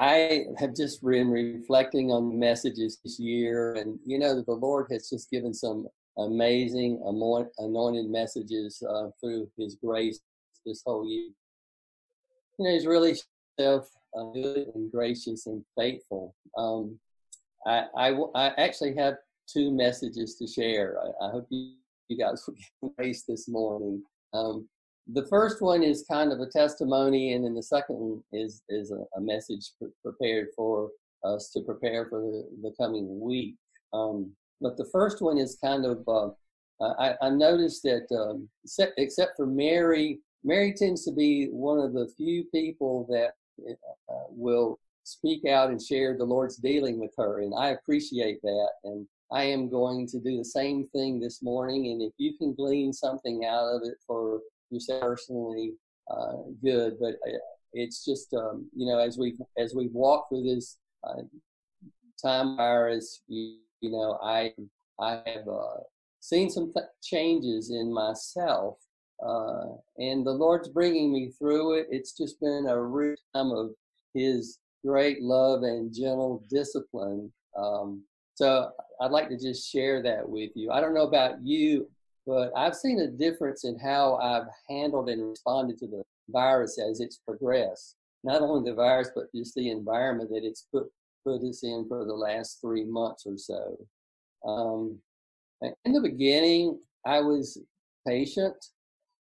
I have just been reflecting on the messages this year, and you know, the Lord has just given some amazing anointed messages uh, through His grace this whole year. You know, He's really self uh, good and gracious and faithful. Um, I, I, I, actually have two messages to share. I, I hope you, you guys will grace this morning. Um, the first one is kind of a testimony, and then the second one is is a, a message pre- prepared for us to prepare for the, the coming week. Um, but the first one is kind of uh, I, I, noticed that um, except, except for Mary, Mary tends to be one of the few people that uh, will speak out and share the Lord's dealing with her, and I appreciate that. And I am going to do the same thing this morning. And if you can glean something out of it for yourself personally, uh, good. But uh, it's just um, you know as we as we walk through this uh, time virus, you, you know I I have uh, seen some th- changes in myself. Uh, and the Lord's bringing me through it. It's just been a rich time of His great love and gentle discipline. Um, so I'd like to just share that with you. I don't know about you, but I've seen a difference in how I've handled and responded to the virus as it's progressed. Not only the virus, but just the environment that it's put put us in for the last three months or so. Um, in the beginning, I was patient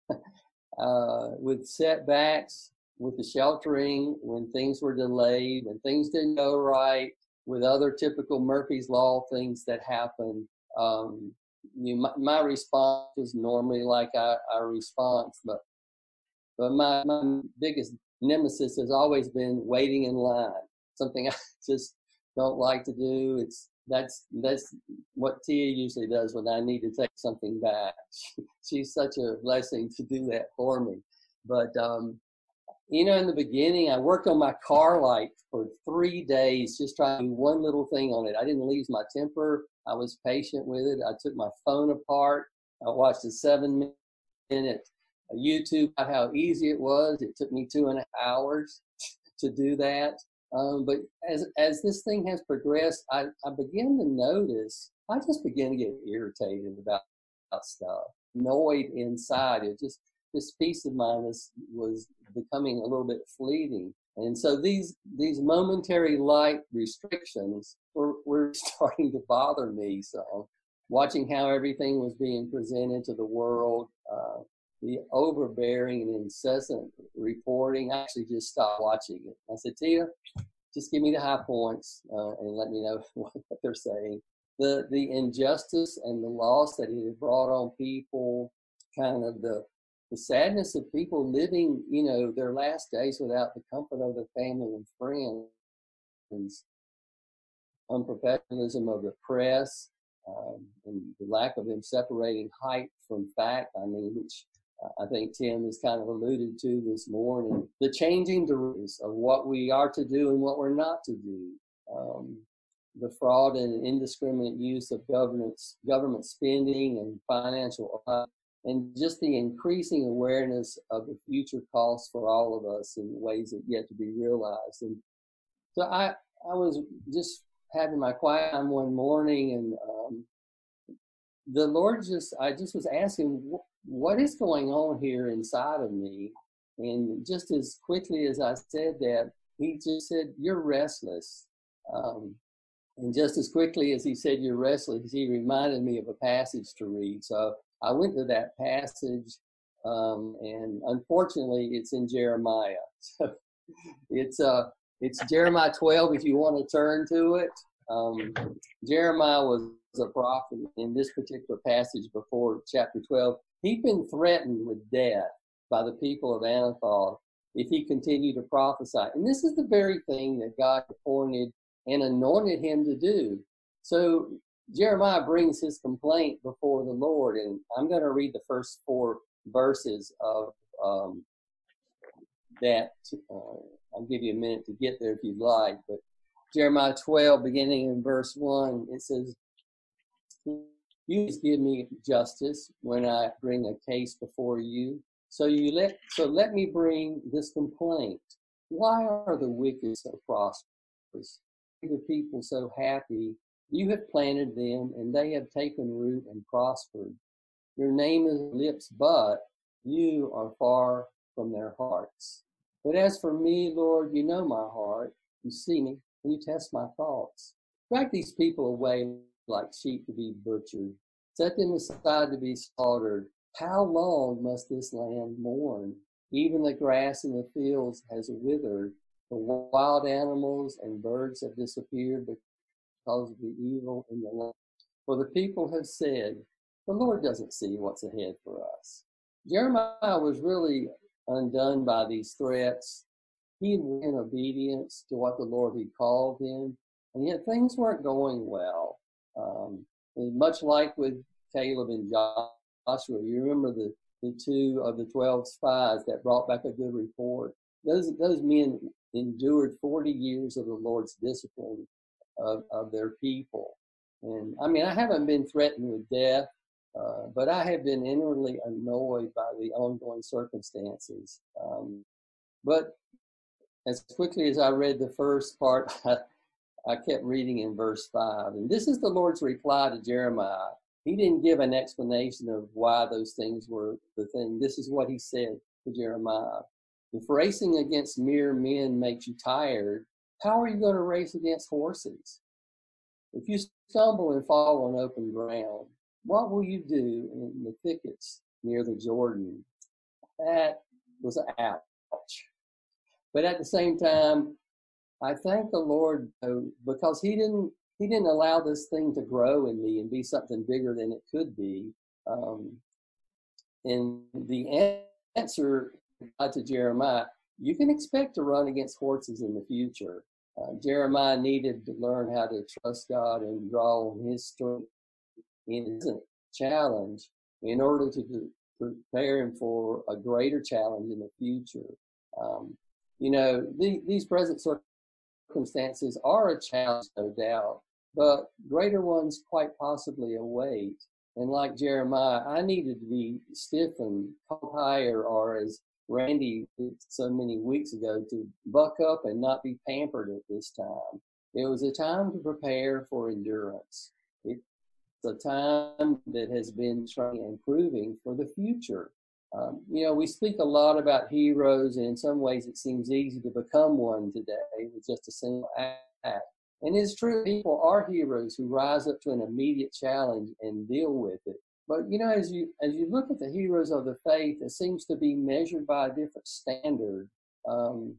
uh, with setbacks, with the sheltering, when things were delayed, when things didn't go right, with other typical Murphy's Law things that happen. Um, you, my, my, response is normally like our, our response, but but my, my biggest nemesis has always been waiting in line. Something I just don't like to do. It's that's that's what Tia usually does when I need to take something back. she's such a blessing to do that for me. But um, you know, in the beginning, I worked on my car light for three days, just trying one little thing on it. I didn't lose my temper. I was patient with it. I took my phone apart. I watched a seven minute YouTube about how easy it was. It took me two and a half hours to do that. Um, but as as this thing has progressed, I, I begin to notice. I just begin to get irritated about, about stuff, annoyed inside. It just this peace of mind was, was becoming a little bit fleeting. And so these these momentary light restrictions were, were starting to bother me. So watching how everything was being presented to the world, uh, the overbearing and incessant reporting, I actually just stopped watching it. I said, Tia, just give me the high points uh, and let me know what they're saying. The the injustice and the loss that it had brought on people, kind of the the sadness of people living, you know, their last days without the comfort of their family and friends, unprofessionalism of the press, um, and the lack of them separating hype from fact. I mean, which I think Tim has kind of alluded to this morning. The changing directions of what we are to do and what we're not to do. Um, the fraud and indiscriminate use of government spending and financial and just the increasing awareness of the future costs for all of us in ways that yet to be realized. And so I, I was just having my quiet time one morning, and um, the Lord just, I just was asking, what is going on here inside of me? And just as quickly as I said that, He just said, "You're restless." Um, and just as quickly as he said, You're restless, he reminded me of a passage to read. So I went to that passage, um, and unfortunately, it's in Jeremiah. So it's uh, it's Jeremiah 12 if you want to turn to it. Um, Jeremiah was a prophet in this particular passage before chapter 12. He'd been threatened with death by the people of Anathoth if he continued to prophesy. And this is the very thing that God appointed and anointed him to do. So Jeremiah brings his complaint before the Lord, and I'm going to read the first four verses of um, that. Uh, I'll give you a minute to get there if you'd like. But Jeremiah 12, beginning in verse 1, it says, You give me justice when I bring a case before you. So you let so let me bring this complaint. Why are the wicked so prosperous? The people so happy? You have planted them, and they have taken root and prospered. Your name is lips, but you are far from their hearts. But as for me, Lord, you know my heart. You see me, and you test my thoughts. Drag these people away like sheep to be butchered. Set them aside to be slaughtered. How long must this land mourn? Even the grass in the fields has withered. The wild animals and birds have disappeared because of the evil in the land. For the people have said, The Lord doesn't see what's ahead for us. Jeremiah was really undone by these threats. He went in obedience to what the Lord had called him, and yet things weren't going well. Um, much like with Caleb and Joshua, you remember the, the two of the 12 spies that brought back a good report. Those, those men endured 40 years of the Lord's discipline of, of their people. And I mean, I haven't been threatened with death uh, but I have been inwardly annoyed by the ongoing circumstances. Um, but as quickly as I read the first part, I, kept reading in verse 5. And this is the Lord's reply to Jeremiah. He didn't give an explanation of why those things were the thing. This is what he said to Jeremiah. If racing against mere men makes you tired, how are you going to race against horses? If you stumble and fall on open ground, what will you do in the thickets near the Jordan? That was an ouch. But at the same time, I thank the Lord because He didn't He didn't allow this thing to grow in me and be something bigger than it could be. Um, and the answer to Jeremiah, you can expect to run against horses in the future. Uh, Jeremiah needed to learn how to trust God and draw on His strength in his challenge in order to prepare him for a greater challenge in the future. Um, you know, the, these present circumstances are a challenge, no doubt, but greater ones quite possibly await. And like Jeremiah, I needed to be stiffened, higher, or as Randy so many weeks ago, to buck up and not be pampered at this time. It was a time to prepare for endurance. It's a time that has been trying and proving for the future. Um, you know, we speak a lot about heroes, and in some ways it seems easy to become one today with just a single act. And it's true, people are heroes who rise up to an immediate challenge and deal with it. But you know, as you as you look at the heroes of the faith, it seems to be measured by a different standard. Um,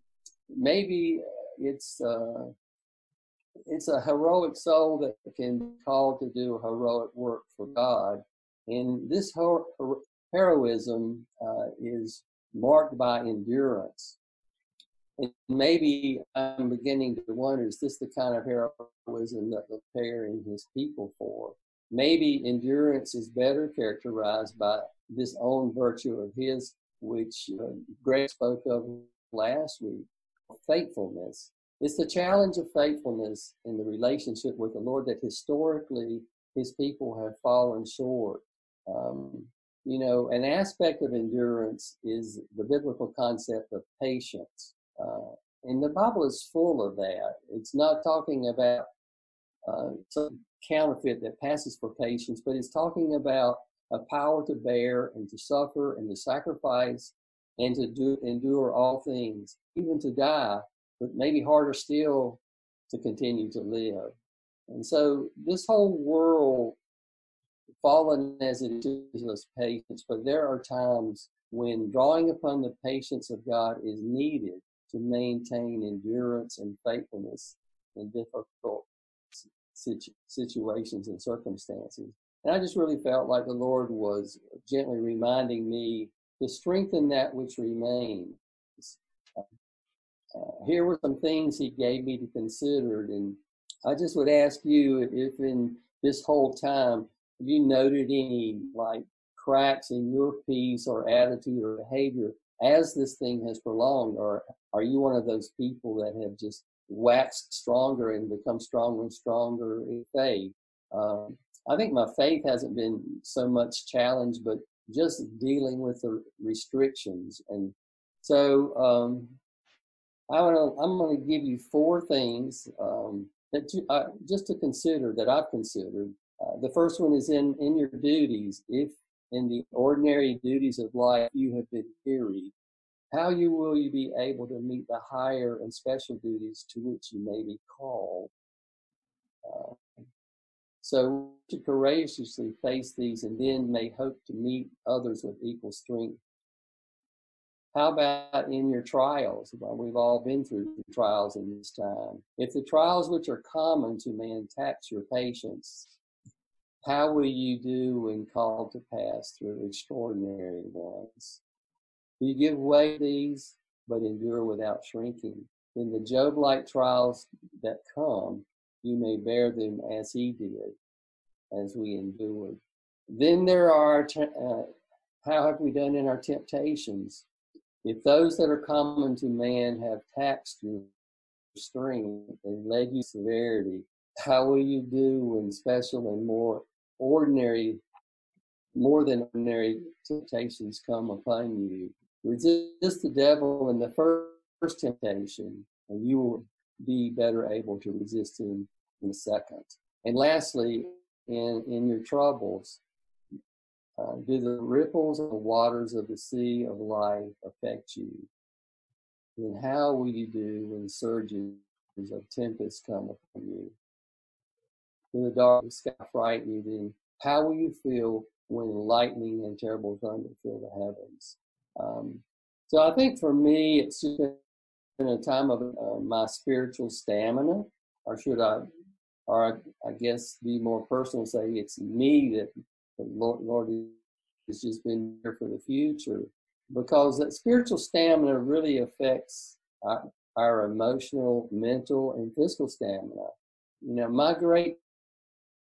maybe it's uh, it's a heroic soul that can be called to do heroic work for God. And this heroism uh, is marked by endurance. And maybe I'm beginning to wonder is this the kind of heroism that the pair and his people for? Maybe endurance is better characterized by this own virtue of his, which uh, Greg spoke of last week faithfulness. It's the challenge of faithfulness in the relationship with the Lord that historically his people have fallen short. Um, you know, an aspect of endurance is the biblical concept of patience. Uh, and the Bible is full of that. It's not talking about uh, some counterfeit that passes for patience, but it's talking about a power to bear and to suffer and to sacrifice and to do, endure all things, even to die but maybe harder still to continue to live. And so this whole world, fallen as it is, us patience, but there are times when drawing upon the patience of God is needed to maintain endurance and faithfulness in difficult situ- situations and circumstances. And I just really felt like the Lord was gently reminding me to strengthen that which remains uh, here were some things he gave me to consider. And I just would ask you if in this whole time, have you noted any like cracks in your peace or attitude or behavior as this thing has prolonged? Or are you one of those people that have just waxed stronger and become stronger and stronger in faith? Um, I think my faith hasn't been so much challenged, but just dealing with the restrictions. And so um, I I'm going to give you four things um, that uh, just to consider that I've considered. Uh, the first one is in in your duties. If in the ordinary duties of life you have been weary, how you will you be able to meet the higher and special duties to which you may be called? Uh, so to courageously face these and then may hope to meet others with equal strength. How about in your trials? Well, we've all been through trials in this time. If the trials which are common to man tax your patience, how will you do when called to pass through extraordinary ones? You give way these, but endure without shrinking? In the Job like trials that come, you may bear them as he did, as we endured. Then there are, uh, how have we done in our temptations? If those that are common to man have taxed your strength and led you severity, how will you do when special and more ordinary, more than ordinary temptations come upon you? Resist the devil in the first temptation, and you will be better able to resist him in the second. And lastly, in, in your troubles, uh, do the ripples of the waters of the sea of life affect you? And how will you do when surges of tempest come upon you? Do the dark sky frighten you? Then how will you feel when lightning and terrible thunder fill the heavens? Um, so I think for me, it's been a time of uh, my spiritual stamina, or should I, or I, I guess be more personal, say it's me that the Lord, Lord has just been here for the future, because that spiritual stamina really affects our, our emotional, mental, and physical stamina. You know, my great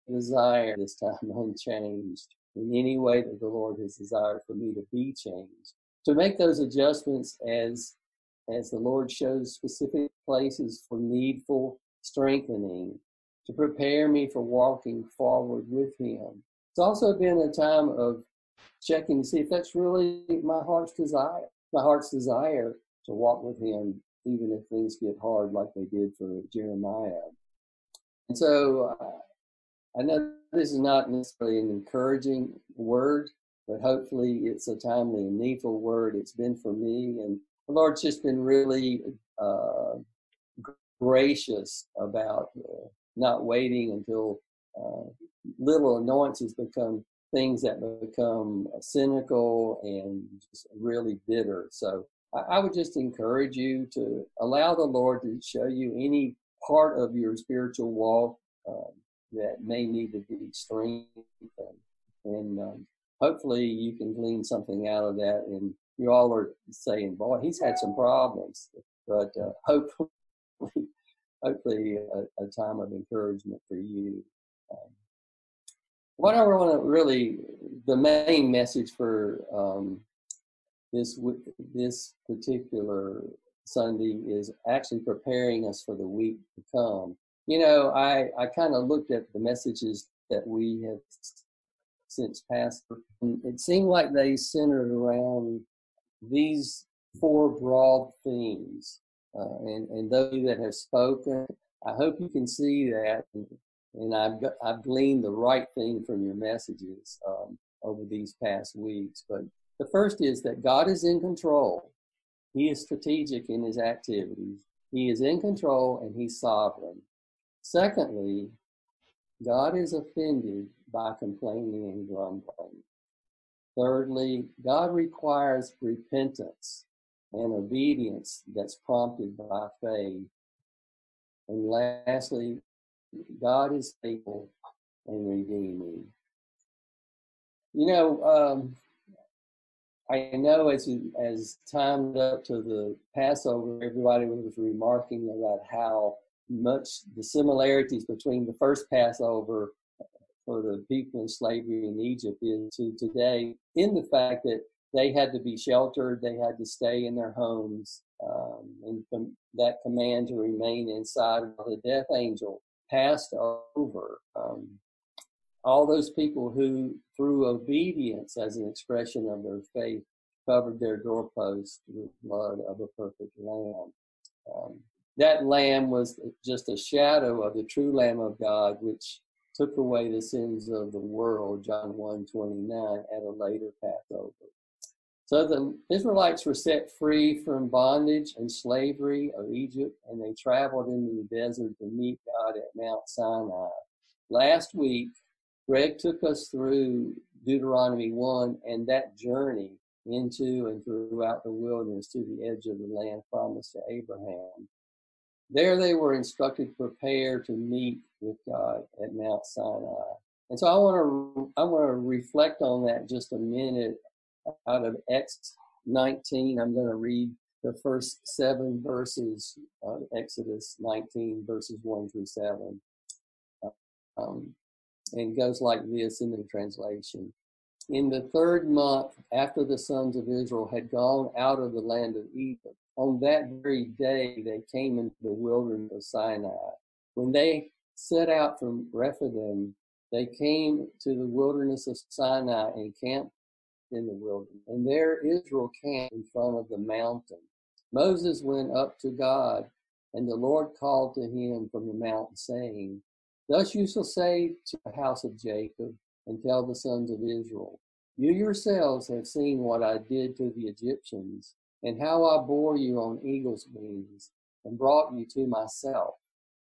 desire this time unchanged in any way that the Lord has desired for me to be changed to make those adjustments as as the Lord shows specific places for needful strengthening to prepare me for walking forward with Him. It's also been a time of checking to see if that's really my heart's desire, my heart's desire to walk with Him, even if things get hard like they did for Jeremiah. And so uh, I know this is not necessarily an encouraging word, but hopefully it's a timely and needful word. It's been for me, and the Lord's just been really uh, gracious about uh, not waiting until uh, little annoyances become things that become cynical and really bitter. So I, I would just encourage you to allow the Lord to show you any part of your spiritual walk um, that may need to be strengthened. And um, hopefully you can glean something out of that. And you all are saying, boy, he's had some problems, but uh, hopefully, hopefully a, a, time of encouragement for you. Um, what I want to really, the main message for um, this this particular Sunday is actually preparing us for the week to come. You know, I I kind of looked at the messages that we have since pastor. It seemed like they centered around these four broad themes. Uh, and, and those that have spoken, I hope you can see that. And, and I've, I've gleaned the right thing from your messages um, over these past weeks. But the first is that God is in control. He is strategic in his activities. He is in control and he's sovereign. Secondly, God is offended by complaining and grumbling. Thirdly, God requires repentance and obedience that's prompted by faith. And lastly, God is faithful and redeeming. You know, um, I know as as timed up to the Passover, everybody was remarking about how much the similarities between the first Passover for the people in slavery in Egypt is to today in the fact that they had to be sheltered, they had to stay in their homes, um, and that command to remain inside of the death angel passed over. Um, all those people who, through obedience as an expression of their faith, covered their doorposts with blood of a perfect lamb. Um, that lamb was just a shadow of the true Lamb of God, which took away the sins of the world, John 1 29, at a later Passover. So the Israelites were set free from bondage and slavery of Egypt, and they traveled into the desert to meet God at Mount Sinai. Last week, Greg took us through Deuteronomy 1 and that journey into and throughout the wilderness to the edge of the land promised to Abraham. There they were instructed to prepare to meet with God at Mount Sinai. And so I want to I want to reflect on that just a minute out of Acts 19. I'm going to read the first seven verses of Exodus 19, verses 1 through 7. Um, and goes like this in the translation. In the third month after the sons of Israel had gone out of the land of Egypt, on that very day they came into the wilderness of Sinai. When they set out from Rephidim, they came to the wilderness of Sinai and camped in the wilderness. And there Israel camped in front of the mountain. Moses went up to God, and the Lord called to him from the mountain, saying, Thus you shall say to the house of Jacob, and tell the sons of Israel, You yourselves have seen what I did to the Egyptians, and how I bore you on eagle's wings, and brought you to myself.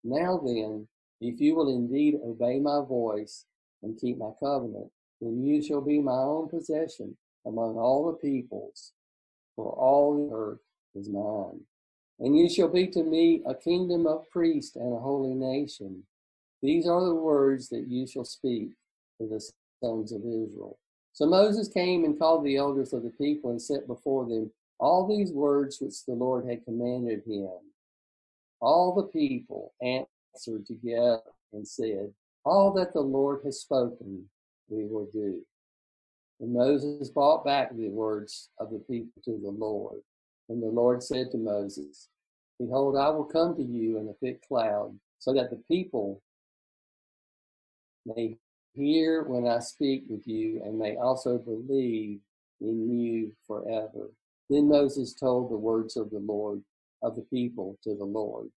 Now then, if you will indeed obey my voice and keep my covenant, then you shall be my own possession among all the peoples, for all the earth is mine. And you shall be to me a kingdom of priests and a holy nation. These are the words that you shall speak to the sons of Israel. So Moses came and called the elders of the people and set before them all these words which the Lord had commanded him. All the people answered together and said, All that the Lord has spoken, we will do. And Moses brought back the words of the people to the Lord. And the Lord said to Moses, Behold, I will come to you in a thick cloud, so that the people may hear when I speak with you, and may also believe in you forever. Then Moses told the words of the Lord, of the people to the Lord.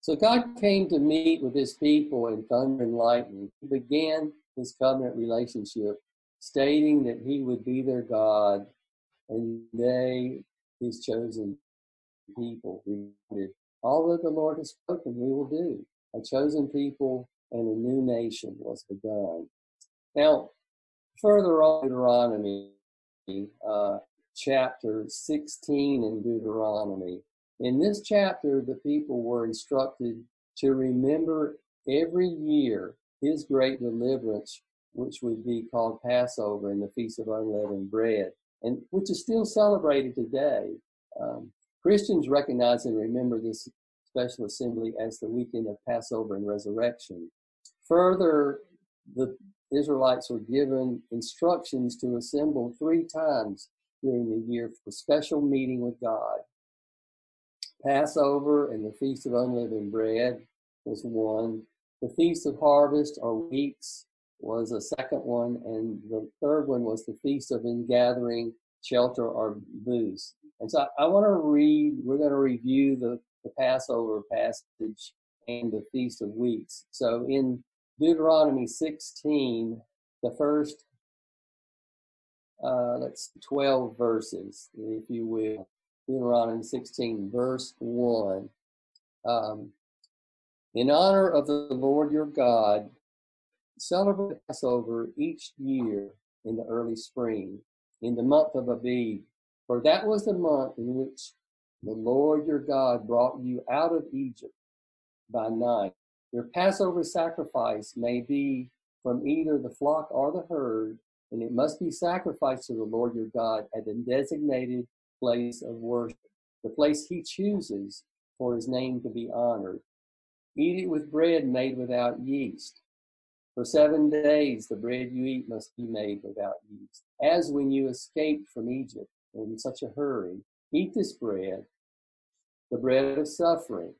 So God came to meet with his people in thunder and lightning. He began his covenant relationship, stating that he would be their God and they, his chosen people. All that the Lord has spoken, we will do. A chosen people and a new nation was begun. Now, further on Deuteronomy, uh, chapter 16 in Deuteronomy. In this chapter, the people were instructed to remember every year his great deliverance, which would be called Passover and the Feast of Unleavened Bread, and which is still celebrated today. Um, Christians recognize and remember this special assembly as the weekend of Passover and Resurrection. Further, the Israelites were given instructions to assemble three times during the year for special meeting with God. Passover and the Feast of Unleavened Bread was one. The Feast of Harvest or Weeks was a second one, and the third one was the Feast of Ingathering, Shelter, or Booths. And so I, I want to read, we're going to review the, the Passover passage and the Feast of Weeks. So in Deuteronomy 16, the first uh, that's 12 verses, if you will. Deuteronomy 16, verse 1. Um, in honor of the Lord your God, celebrate Passover each year in the early spring, in the month of Abib, for that was the month in which the Lord your God brought you out of Egypt by night. Your Passover sacrifice may be from either the flock or the herd, and it must be sacrificed to the Lord your God at the designated place of worship, the place he chooses for his name to be honored. Eat it with bread made without yeast. For seven days the bread you eat must be made without yeast. As when you escaped from Egypt in such a hurry, eat this bread, the bread of suffering,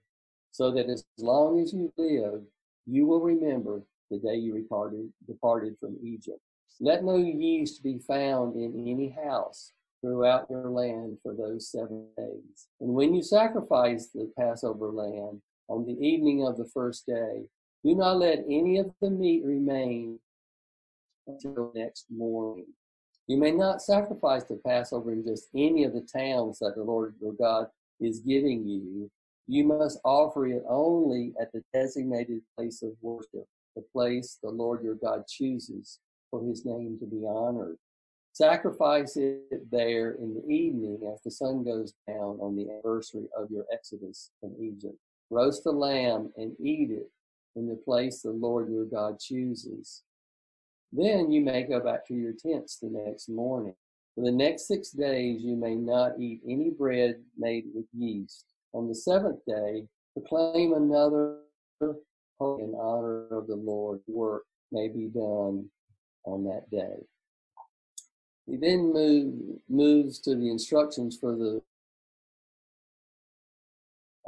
so that as long as you live, you will remember the day you departed, departed from Egypt let no yeast be found in any house. throughout your land for those seven days. And when you sacrifice the Passover lamb on the evening of the first day, do not let any of the meat remain until next morning. You may not sacrifice the Passover in just any of the towns that the Lord your God is giving you. You must offer it only at the designated place of worship, the place the Lord your God chooses for his name to be honored. Sacrifice it there in the evening as the sun goes down on the anniversary of your exodus from Egypt. Roast a lamb and eat it in the place the Lord your God chooses. Then you may go back to your tents the next morning. For the next six days you may not eat any bread made with yeast. On the seventh day, proclaim another in honor of the Lord work may be done on that day. He then move, moves to the instructions for the,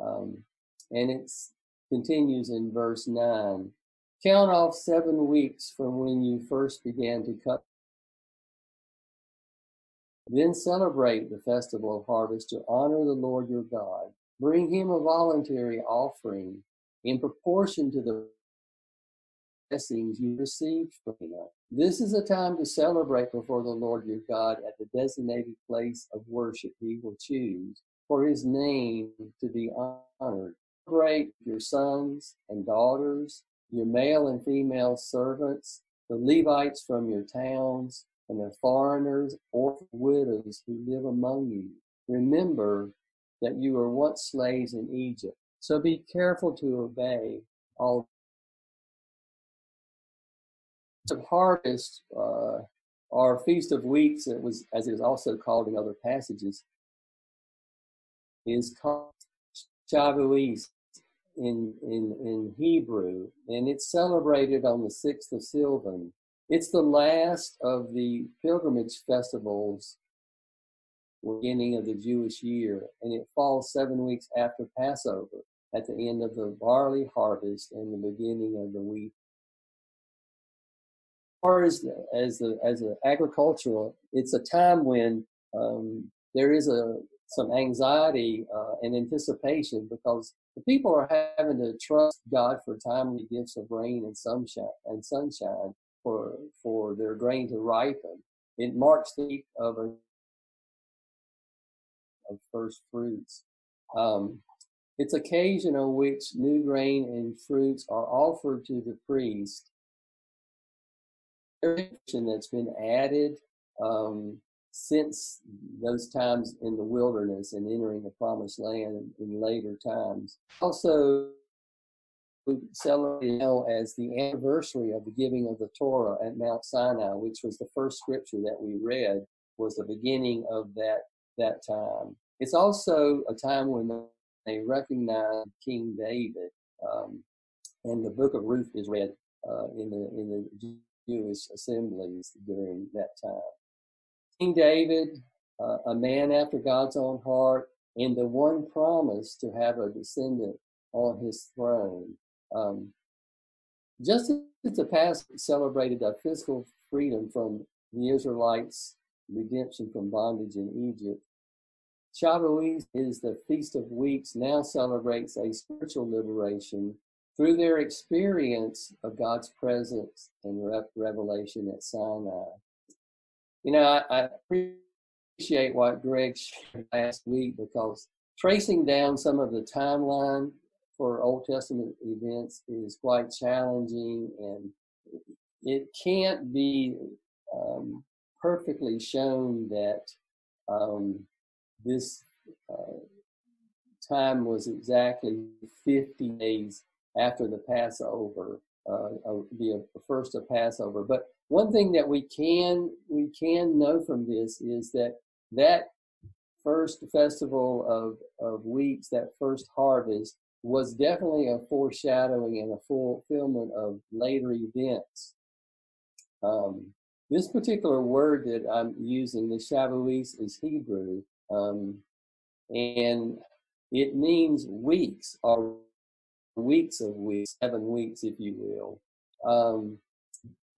um, and it continues in verse 9. Count off seven weeks from when you first began to cut. Then celebrate the festival of harvest to honor the Lord your God. Bring him a voluntary offering in proportion to the blessings you received from him. This is a time to celebrate before the Lord your God at the designated place of worship he will choose for his name to be honored. Celebrate your sons and daughters, your male and female servants, the Levites from your towns, and the foreigners or widows who live among you. Remember that you were once slaves in Egypt. So be careful to obey all of harvest uh, or feast of weeks it was as it is also called in other passages is called Shavuot in, in, in Hebrew, and it's celebrated on the 6th of Sivan. It's the last of the pilgrimage festivals beginning of the Jewish year, and it falls seven weeks after Passover at the end of the barley harvest and the beginning of the wheat far as as the as an agricultural, it's a time when um, there is a some anxiety uh, and anticipation because the people are having to trust God for timely gifts of rain and sunshine and sunshine for for their grain to ripen. It marks the of a, of first fruits. Um, it's occasion on which new grain and fruits are offered to the priest that's been added um, since those times in the wilderness and entering the promised land in later times. Also, celebrated now as the anniversary of the giving of the Torah at Mount Sinai, which was the first scripture that we read, was the beginning of that that time. It's also a time when they recognize King David, um, and the Book of Ruth is read uh, in the in the Jewish assemblies during that time. King David, uh, a man after God's own heart, and the one promised to have a descendant on his throne. Um, just as the past celebrated a physical freedom from the Israelites' redemption from bondage in Egypt, Shavuot is the Feast of Weeks, now celebrates a spiritual liberation through their experience of God's presence and revelation at Sinai. You know, I, I appreciate what Greg shared last week because tracing down some of the timeline for Old Testament events is quite challenging and it can't be um, perfectly shown that um, this uh, time was exactly 50 days after the Passover, uh, the first of Passover. But one thing that we can we can know from this is that that first festival of of weeks, that first harvest, was definitely a foreshadowing and a fulfillment of later events. Um, this particular word that I'm using, the Shavuot, is Hebrew, um, and it means weeks or weeks of weeks, seven weeks, if you will. Um,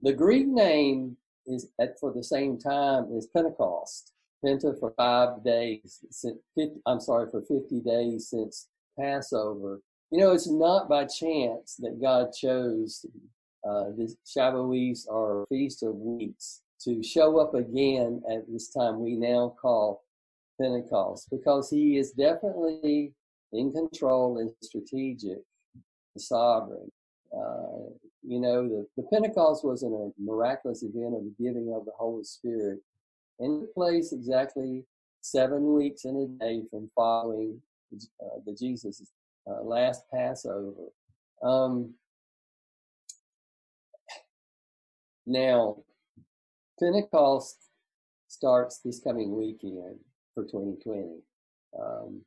the Greek name is at for the same time is Pentecost, Penta for five days. Since 50, I'm sorry, for 50 days since Passover. You know, it's not by chance that God chose uh, this or Feast of Weeks to show up again at this time we now call Pentecost because He is definitely in control and strategic, sovereign. Uh, you know, the, the Pentecost wasn't a miraculous event of the giving of the Holy Spirit. in place exactly seven weeks and a day from following uh, the Jesus uh, last Passover. Um, now, Pentecost starts this coming weekend for 2020. Um,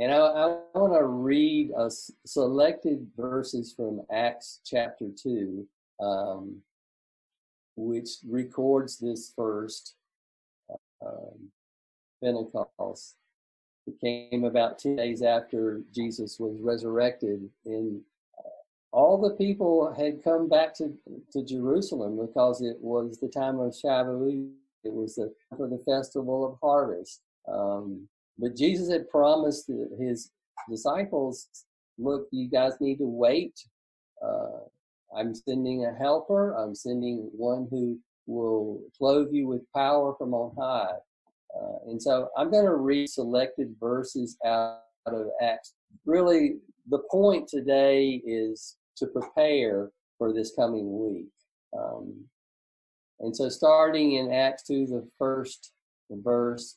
and I, I want to read a selected verses from Acts chapter 2, um, which records this first um, Pentecost. It came about two days after Jesus was resurrected, and all the people had come back to, to Jerusalem because it was the time of Shavuot. It was the, for the festival of harvest. Um, but Jesus had promised his disciples, look, you guys need to wait. Uh, I'm sending a helper. I'm sending one who will clothe you with power from on high. Uh, and so I'm going to read selected verses out of Acts. Really, the point today is to prepare for this coming week. Um, and so, starting in Acts 2, the first verse,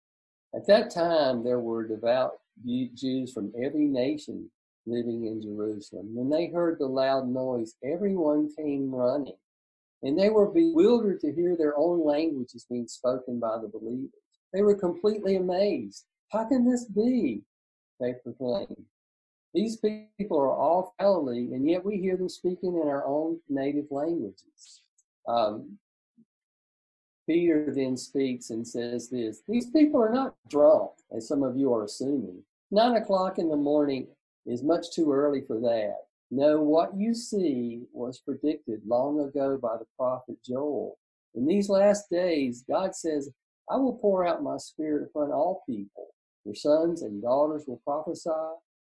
At that time, there were devout Jews from every nation living in Jerusalem. When they heard the loud noise, everyone came running, and they were bewildered to hear their own languages being spoken by the believers. They were completely amazed. How can this be? They proclaimed. These people are all Galilee, and yet we hear them speaking in our own native languages. Um, Peter then speaks and says this These people are not drunk, as some of you are assuming. Nine o'clock in the morning is much too early for that. No, what you see was predicted long ago by the prophet Joel. In these last days, God says, I will pour out my spirit upon all people. Your sons and daughters will prophesy.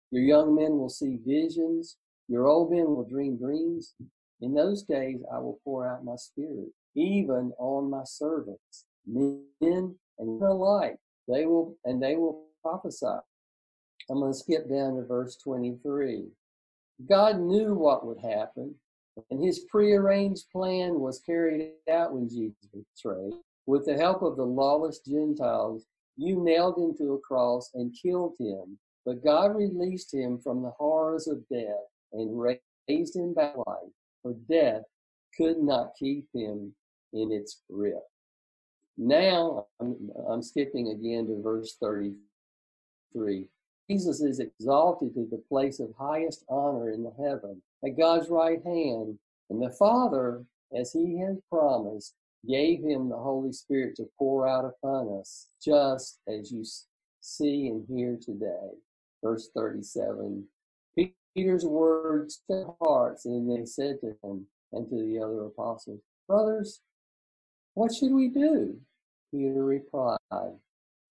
Your young men will see visions. Your old men will dream dreams. In those days, I will pour out my spirit, even on my servants, men and women alike. They will, and they will prophesy. I'm going to skip down to verse 23. God knew what would happen, and his prearranged plan was carried out when Jesus was betrayed. With the help of the lawless Gentiles, you nailed him to a cross and killed him. But God released him from the horrors of death and raised him back to life, for death could not keep him in its grip. Now, I'm, I'm skipping again to verse 33. Jesus is exalted to the place of highest honor in the heaven at God's right hand, and the Father, as he has promised, gave him the Holy Spirit to pour out upon us, just as you see and hear today. Verse 37. Peter's words to hearts, and they said to him and to the other apostles, Brothers, what should we do? Peter replied,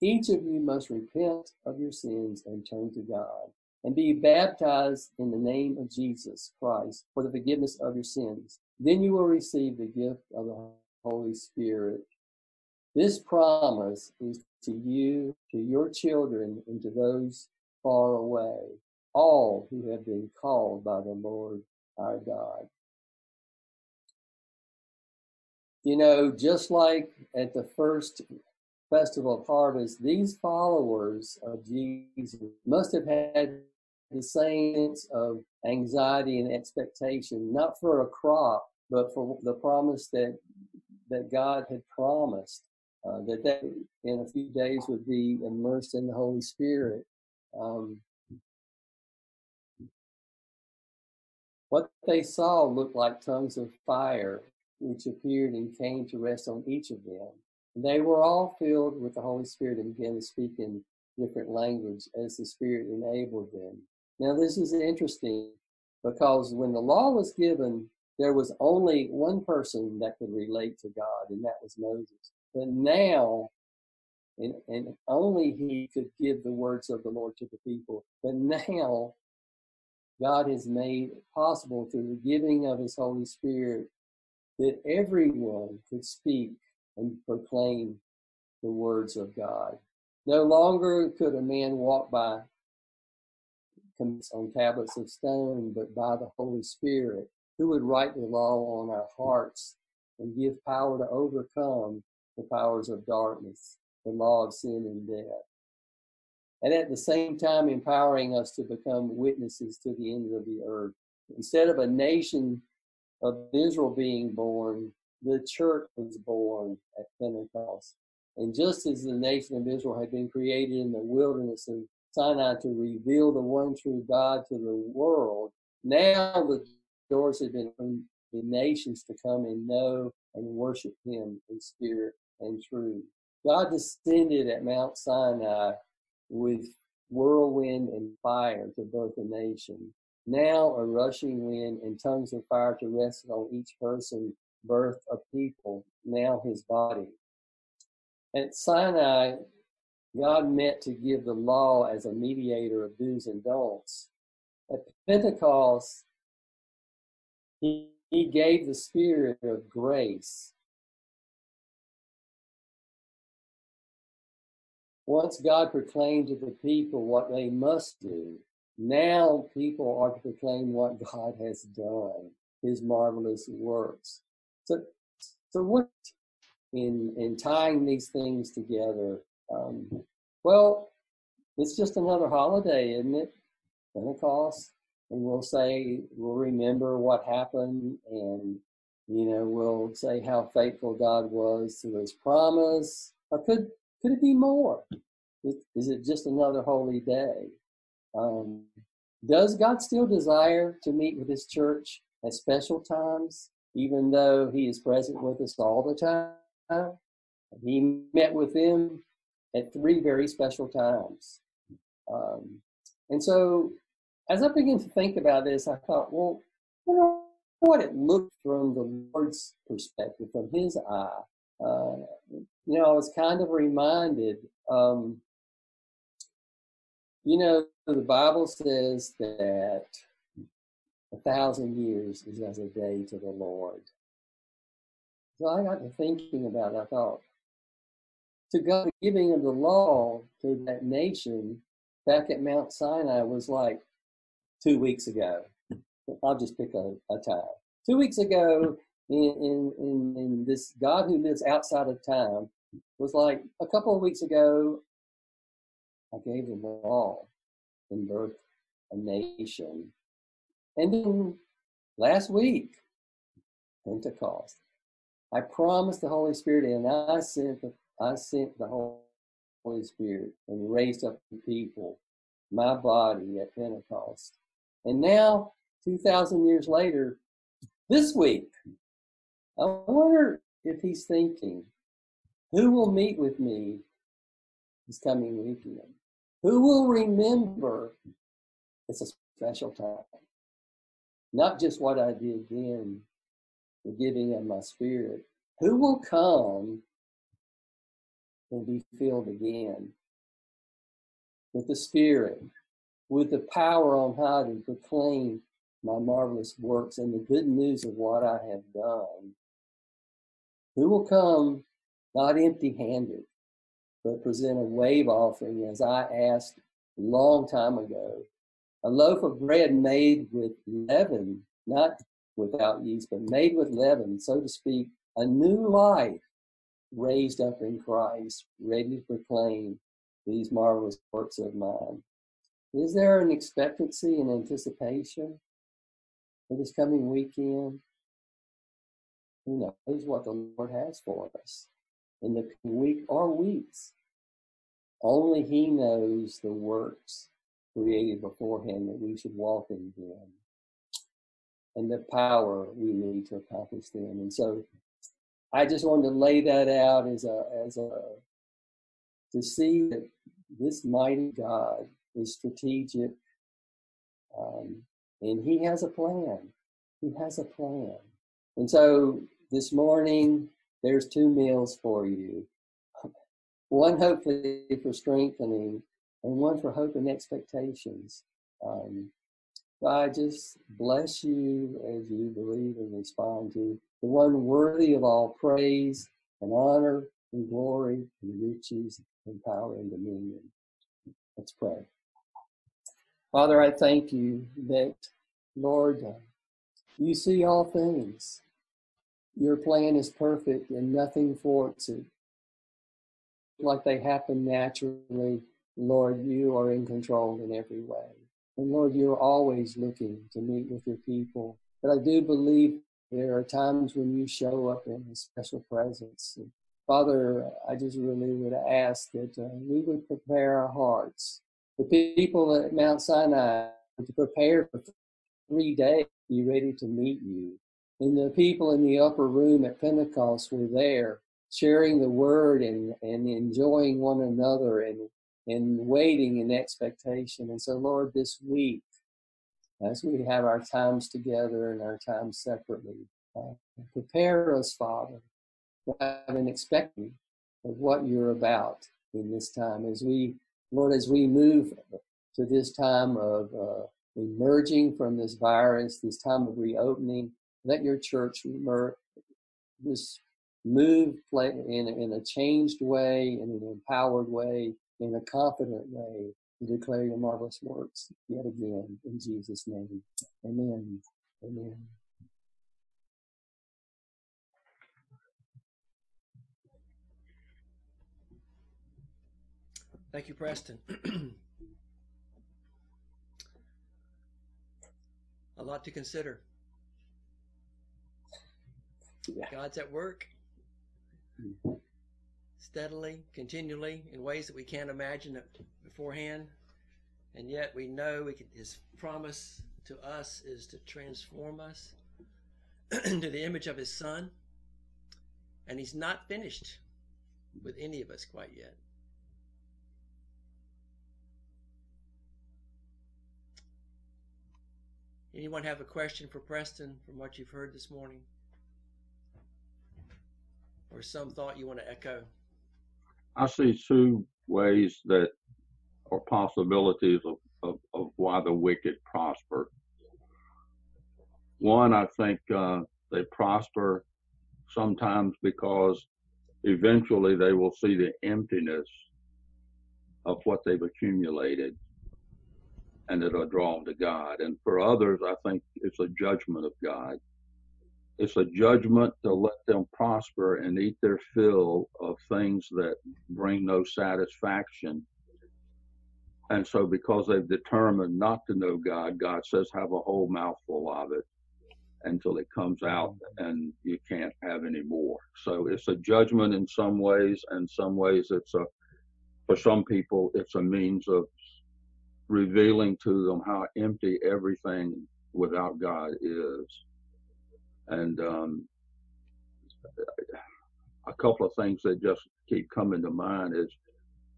Each of you must repent of your sins and turn to God, and be baptized in the name of Jesus Christ for the forgiveness of your sins. Then you will receive the gift of the Holy Spirit. This promise is to you, to your children, and to those far away, all who have been called by the Lord our God. You know, just like at the first festival of harvest, these followers of Jesus must have had the same sense of anxiety and expectation, not for a crop, but for the promise that that God had promised. uh, that they in a few days would be immersed in the Holy Spirit. Um, what they saw looked like tongues of fire, which appeared and came to rest on each of them. They were all filled with the Holy Spirit and began to speak in different language as the Spirit enabled them. Now, this is interesting because when the law was given, there was only one person that could relate to God, and that was Moses. But now, and, and only he could give the words of the Lord to the people. But now, God has made possible through the giving of his Holy Spirit that everyone could speak and proclaim the words of God. No longer could a man walk by on tablets of stone, but by the Holy Spirit, who would write the law on our hearts and give power to overcome the powers of darkness, the law of sin and death. And at the same time, empowering us to become witnesses to the ends of the earth. Instead of a nation of Israel being born, the church was born at Pentecost. And just as the nation of Israel had been created in the wilderness of Sinai to reveal the one true God to the world, now the doors have been opened the nations to come and know and worship Him in spirit and truth. God descended at Mount Sinai with whirlwind and fire to birth a nation. Now a rushing wind and tongues of fire to rest on each person, birth of people, now his body. At Sinai, God meant to give the law as a mediator of do's and don'ts. At Pentecost, he, he gave the spirit of grace. Once God proclaimed to the people what they must do, now people are to proclaim what God has done, his marvelous works. So, so what in in tying these things together? Um, well, it's just another holiday, isn't it? Pentecost, and we'll say we'll remember what happened, and you know we'll say how faithful God was to His promise. Or could could it be more? Is it just another holy day? Um, does God still desire to meet with His church at special times, even though He is present with us all the time? He met with them at three very special times. Um, and so, as I began to think about this, I thought, well, you know what it looked from the Lord's perspective, from His eye. Uh, you know, I was kind of reminded um, you know, the Bible says that a thousand years is as a day to the Lord. So I got to thinking about it. I thought, to God, the giving of the law to that nation back at Mount Sinai was like two weeks ago. I'll just pick a, a time. Two weeks ago, in, in, in, in this God who lives outside of time was like a couple of weeks ago I gave them all and birth a nation. And then last week, Pentecost, I promised the Holy Spirit and I sent the, I sent the Holy Spirit and raised up the people, my body at Pentecost. And now, 2,000 years later, this week, I wonder if he's thinking, who will meet with me this coming weekend? Who will remember it's a special time? Not just what I did then, the giving of my spirit. Who will come and be filled again with the Spirit, with the power on high to proclaim my marvelous works and the good news of what I have done? Who will come not empty handed, but present a wave offering as I asked a long time ago. A loaf of bread made with leaven, not without yeast, but made with leaven, so to speak, a new life raised up in Christ, ready to proclaim these marvelous works of mine. Is there an expectancy and anticipation for this coming weekend? Who knows what the Lord has for us? In the week or weeks. Only He knows the works created beforehand that we should walk in them and the power we need to accomplish them. And so I just wanted to lay that out as a as a to see that this mighty God is strategic, um, and He has a plan. He has a plan. And so this morning, there's two meals for you. One hopefully for strengthening, and one for hope and expectations. Um, I just bless you as you believe and respond to the one worthy of all praise and honor and glory and riches and power and dominion. Let's pray. Father, I thank you that, Lord, you see all things. Your plan is perfect and nothing thwarts it. Like they happen naturally, Lord, you are in control in every way. And Lord, you're always looking to meet with your people. But I do believe there are times when you show up in a special presence. And Father, I just really would ask that uh, we would prepare our hearts. The people at Mount Sinai to prepare for three days, be ready to meet you. And the people in the upper room at Pentecost were there, sharing the word and, and enjoying one another and and waiting in expectation. And so, Lord, this week, as we have our times together and our times separately, uh, prepare us, Father, to have an expecting of what you're about in this time. As we, Lord, as we move to this time of uh, emerging from this virus, this time of reopening, let your church just move in, in a changed way, in an empowered way, in a confident way to declare your marvelous works yet again in Jesus' name. Amen. Amen. Thank you, Preston. a lot to consider. Yeah. God's at work. Mm-hmm steadily, continually, in ways that we can't imagine beforehand. And yet we know can, His promise to us is to transform us into the image of His Son. And He's not finished with any of us quite yet. Anyone have a question for Preston from what you've heard this morning? Or some thought you want to echo? I see two ways that are possibilities of, of, of why the wicked prosper. One, I think uh, they prosper sometimes because eventually they will see the emptiness of what they've accumulated and it'll draw them to God. And for others, I think it's a judgment of God it's a judgment to let them prosper and eat their fill of things that bring no satisfaction. And so, because they've determined not to know God, God says, have a whole mouthful of it until it comes out and you can't have any more. So, it's a judgment in some ways, and some ways, it's a, for some people, it's a means of revealing to them how empty everything without God is. And um, a couple of things that just keep coming to mind is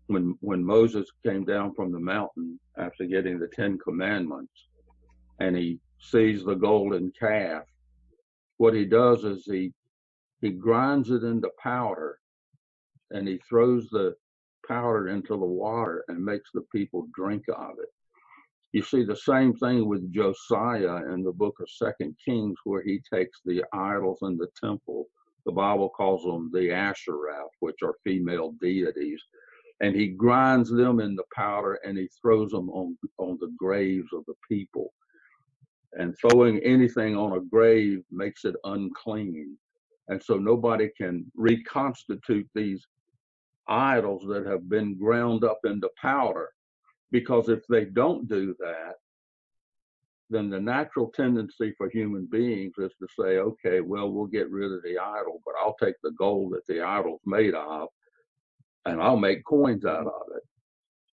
when when Moses came down from the mountain after getting the Ten Commandments, and he sees the golden calf. What he does is he he grinds it into powder, and he throws the powder into the water and makes the people drink of it. You see the same thing with Josiah in the book of Second Kings, where he takes the idols in the temple. The Bible calls them the Asherah, which are female deities, and he grinds them in the powder and he throws them on on the graves of the people. And throwing anything on a grave makes it unclean, and so nobody can reconstitute these idols that have been ground up into powder because if they don't do that, then the natural tendency for human beings is to say, okay, well, we'll get rid of the idol, but I'll take the gold that the idol's made of and I'll make coins out of it,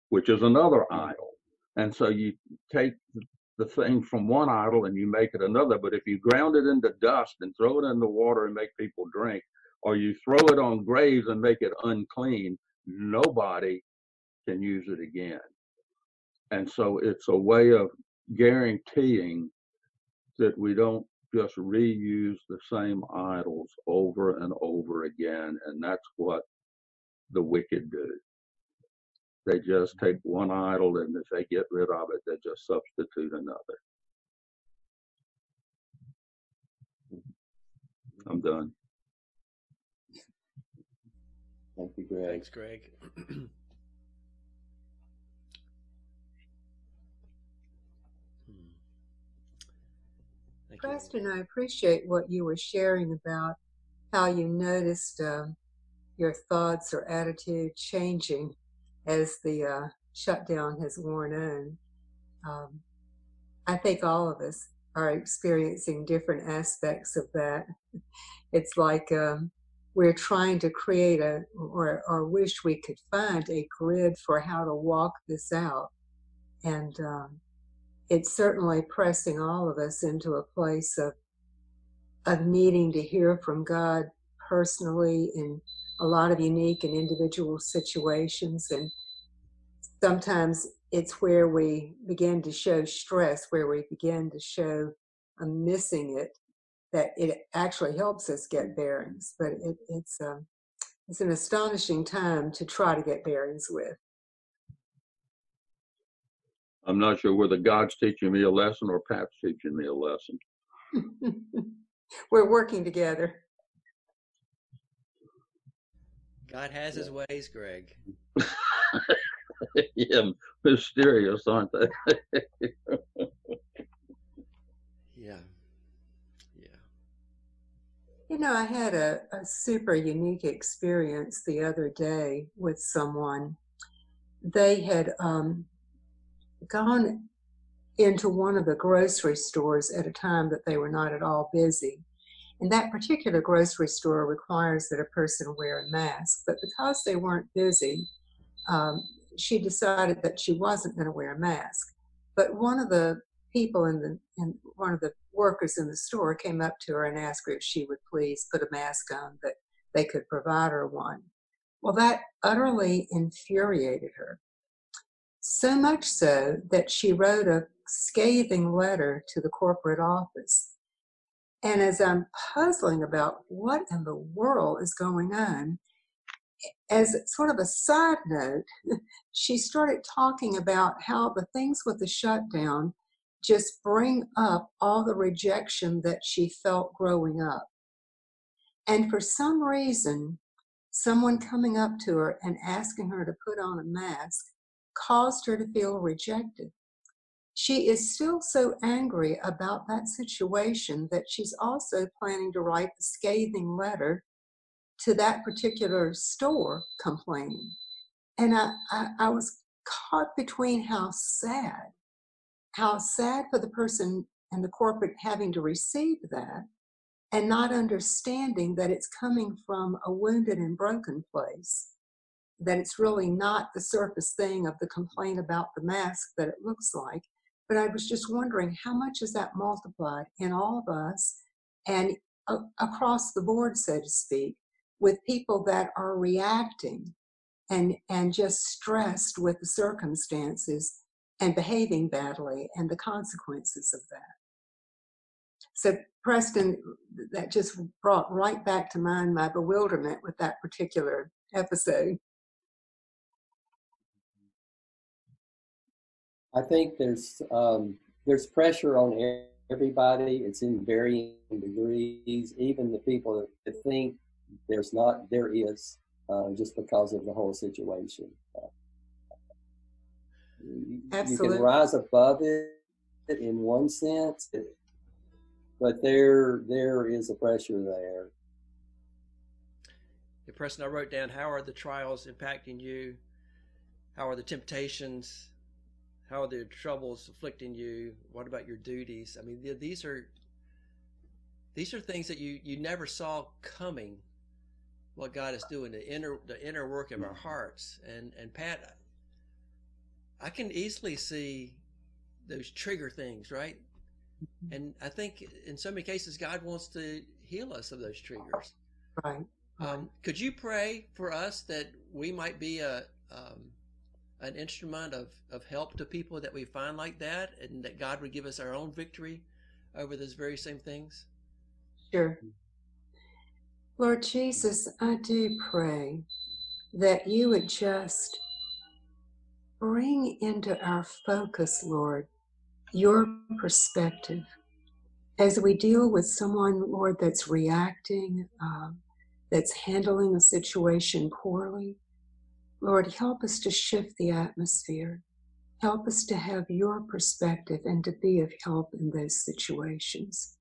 which is another idol. And so you take the thing from one idol and you make it another. But if you ground it into dust and throw it in the water and make people drink, or you throw it on graves and make it unclean, nobody can use it again. And so it's a way of guaranteeing that we don't just reuse the same idols over and over again. And that's what the wicked do. They just mm-hmm. take one idol and if they get rid of it, they just substitute another. Mm-hmm. I'm done. Thank you, Greg. Thanks, Greg. You. I appreciate what you were sharing about how you noticed uh, your thoughts or attitude changing as the uh, shutdown has worn on. Um, I think all of us are experiencing different aspects of that. It's like um, we're trying to create a, or, or wish we could find a grid for how to walk this out. And um, it's certainly pressing all of us into a place of, of needing to hear from God personally in a lot of unique and individual situations. And sometimes it's where we begin to show stress, where we begin to show a missing it, that it actually helps us get bearings. But it, it's, um, it's an astonishing time to try to get bearings with. I'm not sure whether God's teaching me a lesson or Pat's teaching me a lesson. We're working together. God has his ways, Greg. yeah, mysterious, aren't they? yeah. Yeah. You know, I had a, a super unique experience the other day with someone. They had um, gone into one of the grocery stores at a time that they were not at all busy. And that particular grocery store requires that a person wear a mask. But because they weren't busy, um, she decided that she wasn't going to wear a mask. But one of the people in the in one of the workers in the store came up to her and asked her if she would please put a mask on that they could provide her one. Well, that utterly infuriated her. So much so that she wrote a scathing letter to the corporate office and as I'm puzzling about what in the world is going on, as sort of a side note, she started talking about how the things with the shutdown just bring up all the rejection that she felt growing up. And for some reason, someone coming up to her and asking her to put on a mask caused her to feel rejected she is still so angry about that situation that she's also planning to write a scathing letter to that particular store complaining. And I, I, I, was caught between how sad, how sad for the person and the corporate having to receive that, and not understanding that it's coming from a wounded and broken place. That it's really not the surface thing of the complaint about the mask that it looks like but I was just wondering how much is that multiplied in all of us and uh, across the board, so to speak, with people that are reacting and, and just stressed with the circumstances and behaving badly and the consequences of that. So, Preston, that just brought right back to mind my bewilderment with that particular episode. I think there's um, there's pressure on everybody. It's in varying degrees. Even the people that think there's not, there is, uh, just because of the whole situation. Uh, Absolutely. You can rise above it in one sense, but there there is a pressure there. The person I wrote down, how are the trials impacting you? How are the temptations how are the troubles afflicting you? What about your duties? I mean, these are these are things that you you never saw coming. What God is doing, the inner the inner work of our hearts, and and Pat, I can easily see those trigger things, right? Mm-hmm. And I think in so many cases, God wants to heal us of those triggers. Right. Um, could you pray for us that we might be a um, an instrument of, of help to people that we find like that, and that God would give us our own victory over those very same things? Sure. Lord Jesus, I do pray that you would just bring into our focus, Lord, your perspective as we deal with someone, Lord, that's reacting, um, that's handling a situation poorly. Lord, help us to shift the atmosphere. Help us to have your perspective and to be of help in those situations.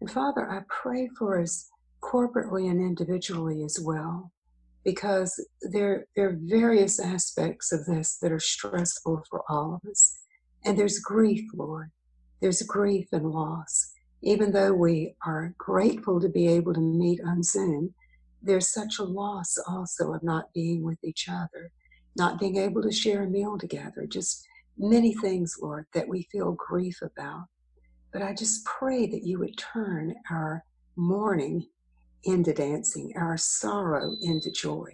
And Father, I pray for us corporately and individually as well, because there, there are various aspects of this that are stressful for all of us. And there's grief, Lord. There's grief and loss. Even though we are grateful to be able to meet on Zoom, there's such a loss also of not being with each other, not being able to share a meal together, just many things, Lord, that we feel grief about. But I just pray that you would turn our mourning into dancing, our sorrow into joy,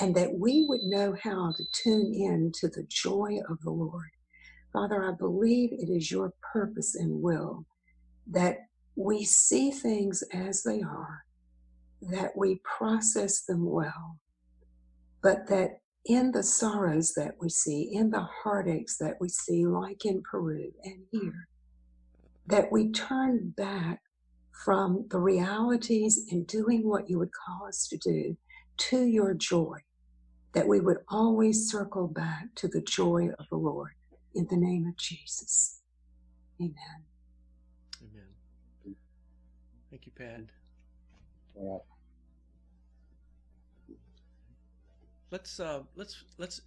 and that we would know how to tune in to the joy of the Lord Father, I believe it is your purpose and will that we see things as they are, that we process them well, but that in the sorrows that we see, in the heartaches that we see, like in Peru and here, that we turn back from the realities and doing what you would call us to do to your joy, that we would always circle back to the joy of the Lord in the name of Jesus. Amen. Amen. Thank you, Pat. Yeah. Let's uh, let's let's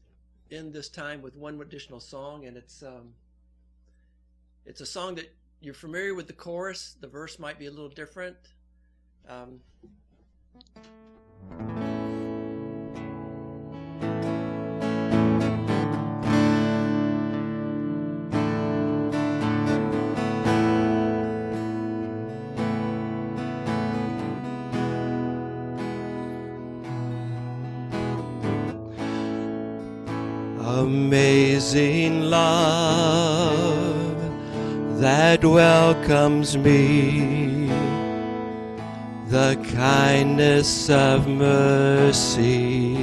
end this time with one additional song, and it's um, it's a song that you're familiar with the chorus. The verse might be a little different. Um, amazing love that welcomes me, the kindness of mercy.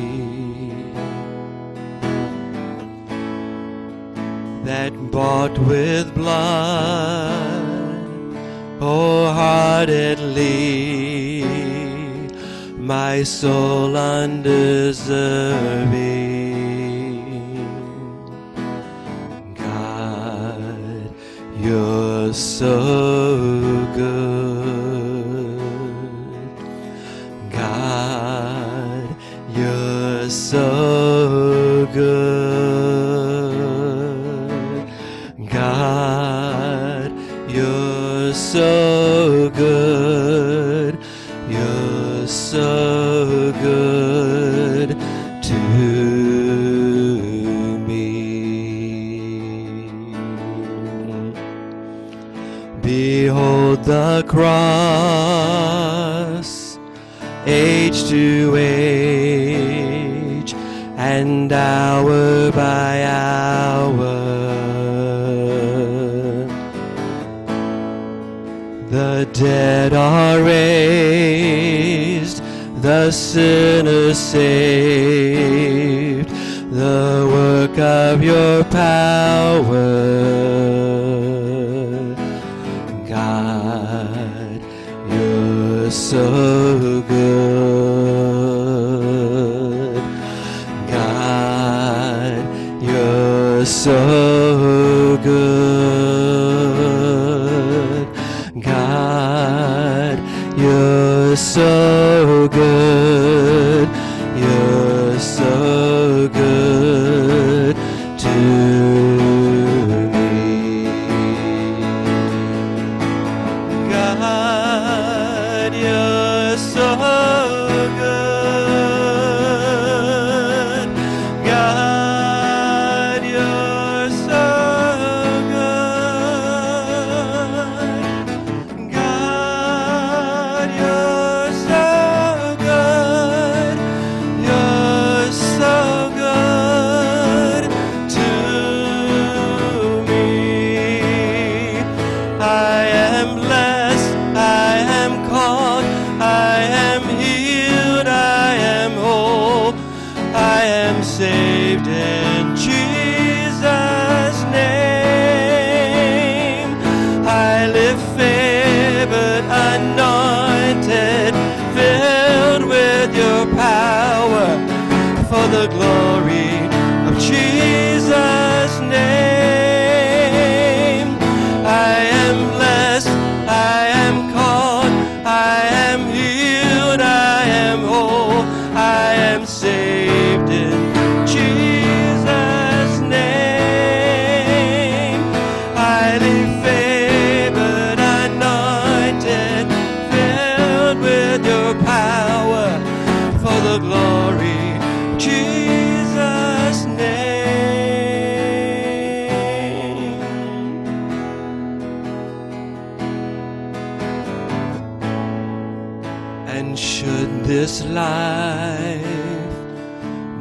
That bought with blood wholeheartedly. My soul undeserving. You're so good, God. You're so good, the cross, age to age, and hour by hour. The dead are raised, the sinner saved, the work of your power so good. God, you're so good. God, you're so good.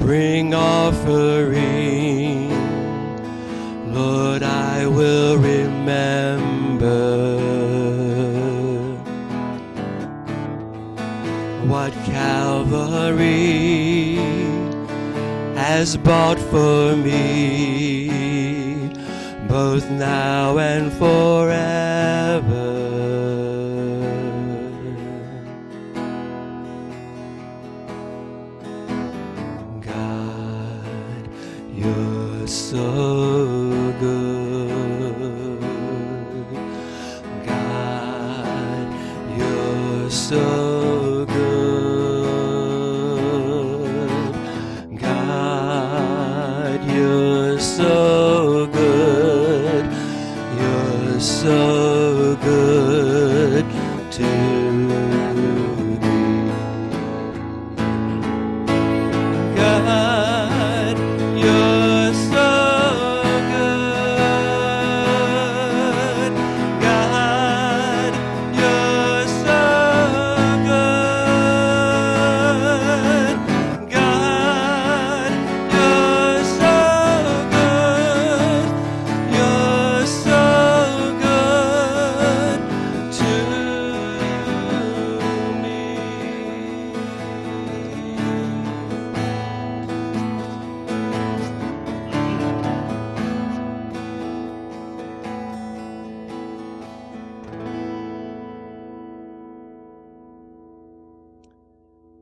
Bring offering, Lord, I will remember what Calvary has bought for me, both now and forever.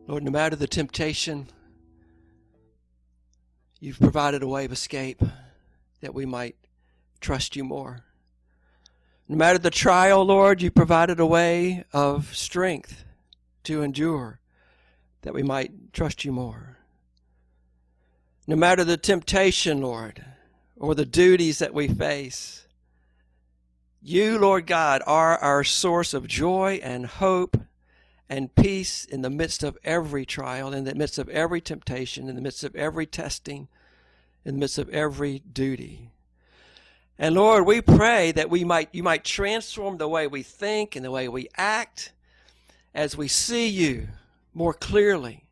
Lord, no matter the temptation, you've provided a way of escape that we might trust you more. No matter the trial, Lord, you provided a way of strength to endure that we might trust you more. No matter the temptation, Lord, or the duties that we face, you, Lord God, are our source of joy and hope and peace in the midst of every trial, in the midst of every temptation, in the midst of every testing, in the midst of every duty. And Lord, we pray that we might you might transform the way we think and the way we act as we see you more clearly.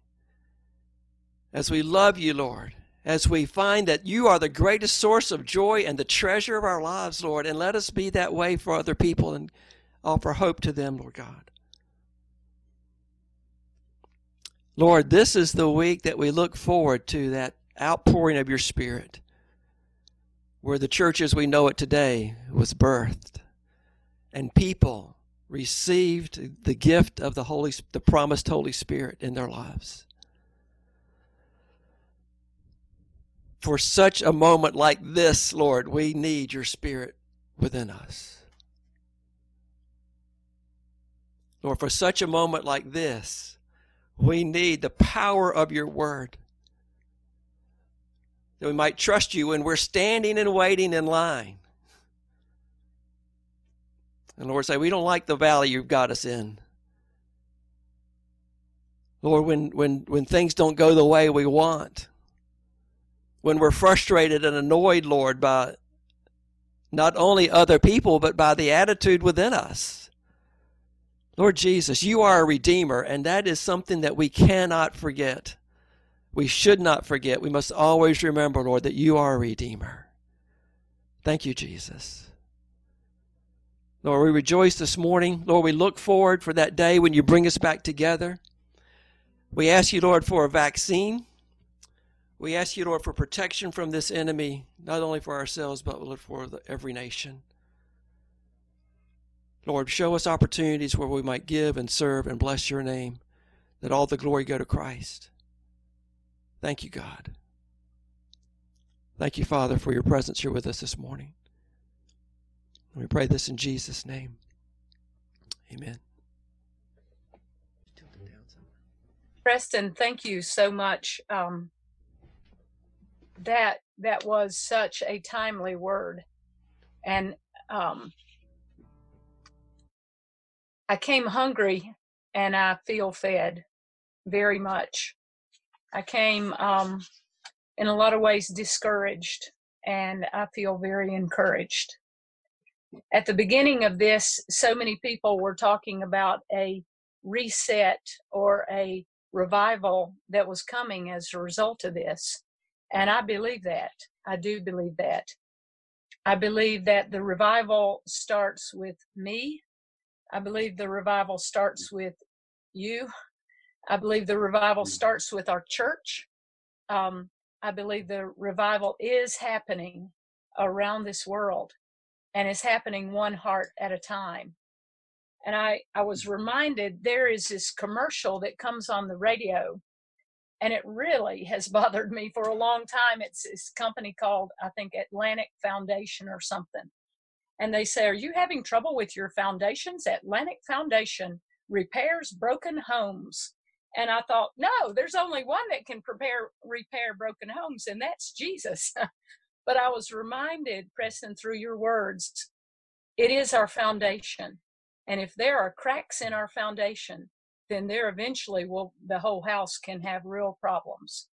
As we love you, Lord, as we find that you are the greatest source of joy and the treasure of our lives, Lord, and let us be that way for other people and offer hope to them, Lord God. Lord, this is the week that we look forward to that outpouring of your Spirit, where the church as we know it today was birthed, and people received the gift of the Holy, the promised Holy Spirit in their lives. For such a moment like this, Lord, we need your Spirit within us. Lord, for such a moment like this, we need the power of your word. That we might trust you when we're standing and waiting in line. And Lord, say, we don't like the valley you've got us in. Lord, when, when, when things don't go the way we want, when we're frustrated and annoyed, Lord, by not only other people, but by the attitude within us. Lord Jesus, you are a redeemer, and that is something that we cannot forget. We should not forget. We must always remember, Lord, that you are a redeemer. Thank you, Jesus. Lord, we rejoice this morning. Lord, we look forward for that day when you bring us back together. We ask you, Lord, for a vaccine. We ask you, Lord, for protection from this enemy, not only for ourselves, but Lord, for the, every nation. Lord, show us opportunities where we might give and serve and bless your name, that all the glory go to Christ. Thank you, God. Thank you, Father, for your presence here with us this morning. We pray this in Jesus' name. Amen. Preston, thank you so much. Um, that that was such a timely word, and um, I came hungry, and I feel fed very much. I came um, in a lot of ways discouraged, and I feel very encouraged. At the beginning of this, so many people were talking about a reset or a revival that was coming as a result of this. And I believe that. I do believe that. I believe that the revival starts with me. I believe the revival starts with you. I believe the revival starts with our church. Um, I believe the revival is happening around this world and is happening one heart at a time. And I, I was reminded there is this commercial that comes on the radio, and it really has bothered me for a long time. It's this company called, I think, Atlantic Foundation or something. And they say, Are you having trouble with your foundations? Atlantic Foundation repairs broken homes. And I thought, no, there's only one that can prepare, repair broken homes, and that's Jesus. but I was reminded, Preston, through your words, it is our foundation. And if there are cracks in our foundation, then there eventually will the whole house can have real problems.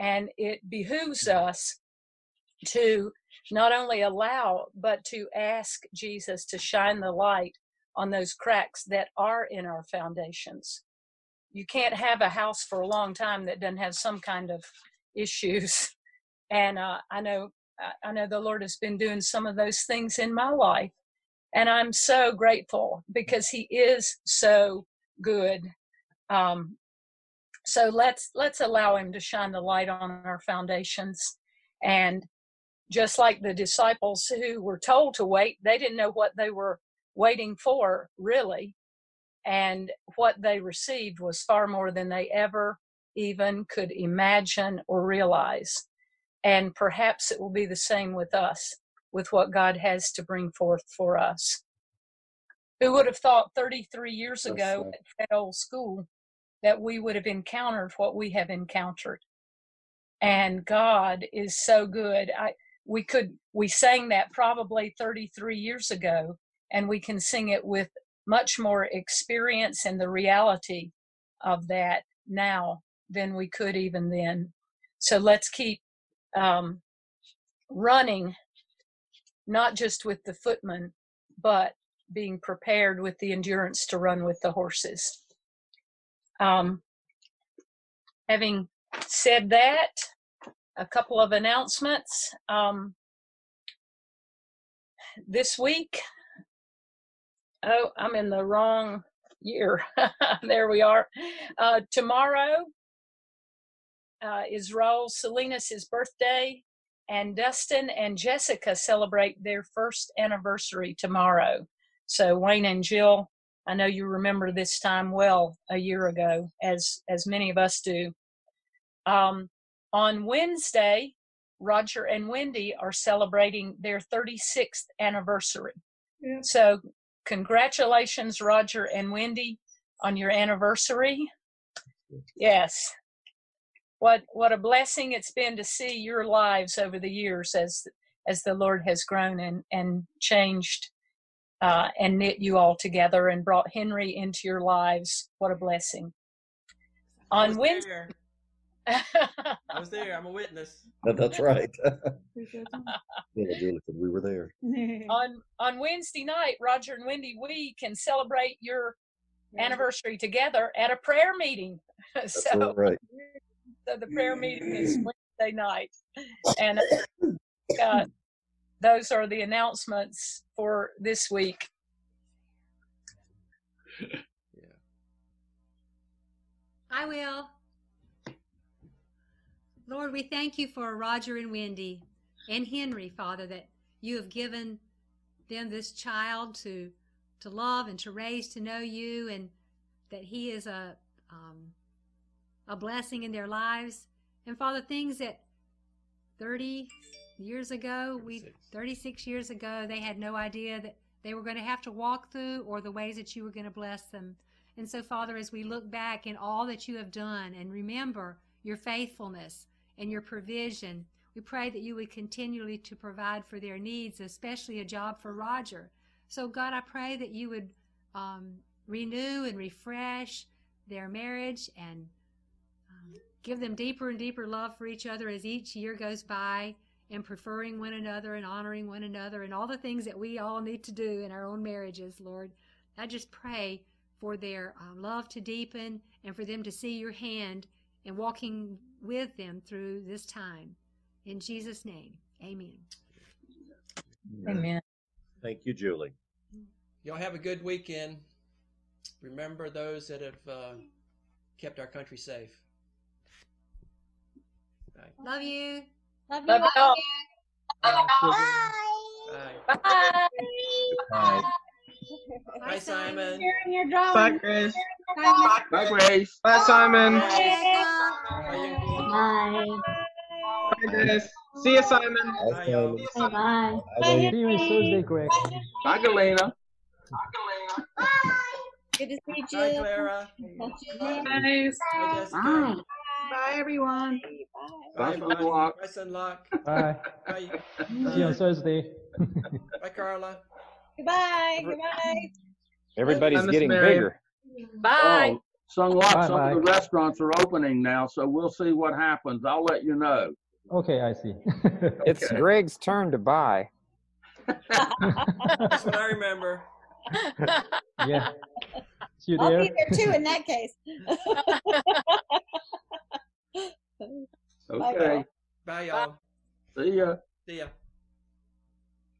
And it behooves mm-hmm. us to not only allow, but to ask Jesus to shine the light on those cracks that are in our foundations. You can't have a house for a long time that doesn't have some kind of issues. And uh, I know, I know the Lord has been doing some of those things in my life, and I'm so grateful because He is so good. Um, so let's let's allow Him to shine the light on our foundations, and just like the disciples who were told to wait, they didn't know what they were waiting for, really. And what they received was far more than they ever even could imagine or realize. And perhaps it will be the same with us, with what God has to bring forth for us. Who would have thought 33 years ago at that old school that we would have encountered what we have encountered? And God is so good. I, we could, we sang that probably 33 years ago, and we can sing it with much more experience and the reality of that now than we could even then. So let's keep um, running, not just with the footman, but being prepared with the endurance to run with the horses. Um, having said that, a couple of announcements. Um, this week, oh, I'm in the wrong year. there we are. Uh, tomorrow uh, is Raul Salinas' birthday, and Dustin and Jessica celebrate their first anniversary tomorrow. So Wayne and Jill, I know you remember this time well a year ago, as as many of us do. Um, on Wednesday, Roger and Wendy are celebrating their 36th anniversary. So, congratulations, Roger and Wendy, on your anniversary. Yes. What what a blessing it's been to see your lives over the years as as the Lord has grown and and changed uh, and knit you all together and brought Henry into your lives. What a blessing. On Wednesday. There. I was there. I'm a witness. That- That's right. yeah, Julie said we were there. on on Wednesday night, Roger and Wendy, we can celebrate your anniversary together at a prayer meeting. That's so, right. so the prayer meeting is Wednesday night, and uh, those are the announcements for this week. Yeah. I will. Lord, we thank you for Roger and Wendy and Henry, Father, that you have given them this child to to love and to raise to know you, and that he is a um, a blessing in their lives. And Father, things that thirty years ago, we thirty six years ago, they had no idea that they were going to have to walk through, or the ways that you were going to bless them. And so, Father, as we look back in all that you have done and remember your faithfulness and your provision, we pray that you would continually to provide for their needs, especially a job for Roger. So, God, I pray that you would um, renew and refresh their marriage and um, give them deeper and deeper love for each other as each year goes by and preferring one another and honoring one another and all the things that we all need to do in our own marriages, Lord. I just pray for their um, love to deepen and for them to see your hand and walking with them through this time. In Jesus' name, amen. Amen. Thank you, Julie. Y'all have a good weekend. Remember those that have uh, kept our country safe. Love you. Love Love you. y'all. Bye. Bye. Bye. Bye, Simon. Sharing your drawing. Bye, Grace. Bye, Grace. Bye, Simon. Bye, Bye. Bye, Grace. See you, Simon. Bye, y'all. Bye. Bye. Bye, See you on Thursday, Greg. Bye, Galena. Good to see you. Bye, Clara. Nice. Bye, Jessica. Bye. Bye, everyone. Bye, Bye, Sunlock. Bye, Sunlock. Bye. Bye. See you on Thursday. Bye, Carla. Goodbye. Goodbye. Everybody's Miss getting Mary. bigger. Bye. Oh, Sunlock, Bye, some of the restaurants are opening now, so we'll see what happens. I'll let you know. Okay, I see. It's Greg's turn to buy. That's what I remember. yeah. See you I'll there. be there too in that case. Okay. Bye, y'all. See ya. See ya.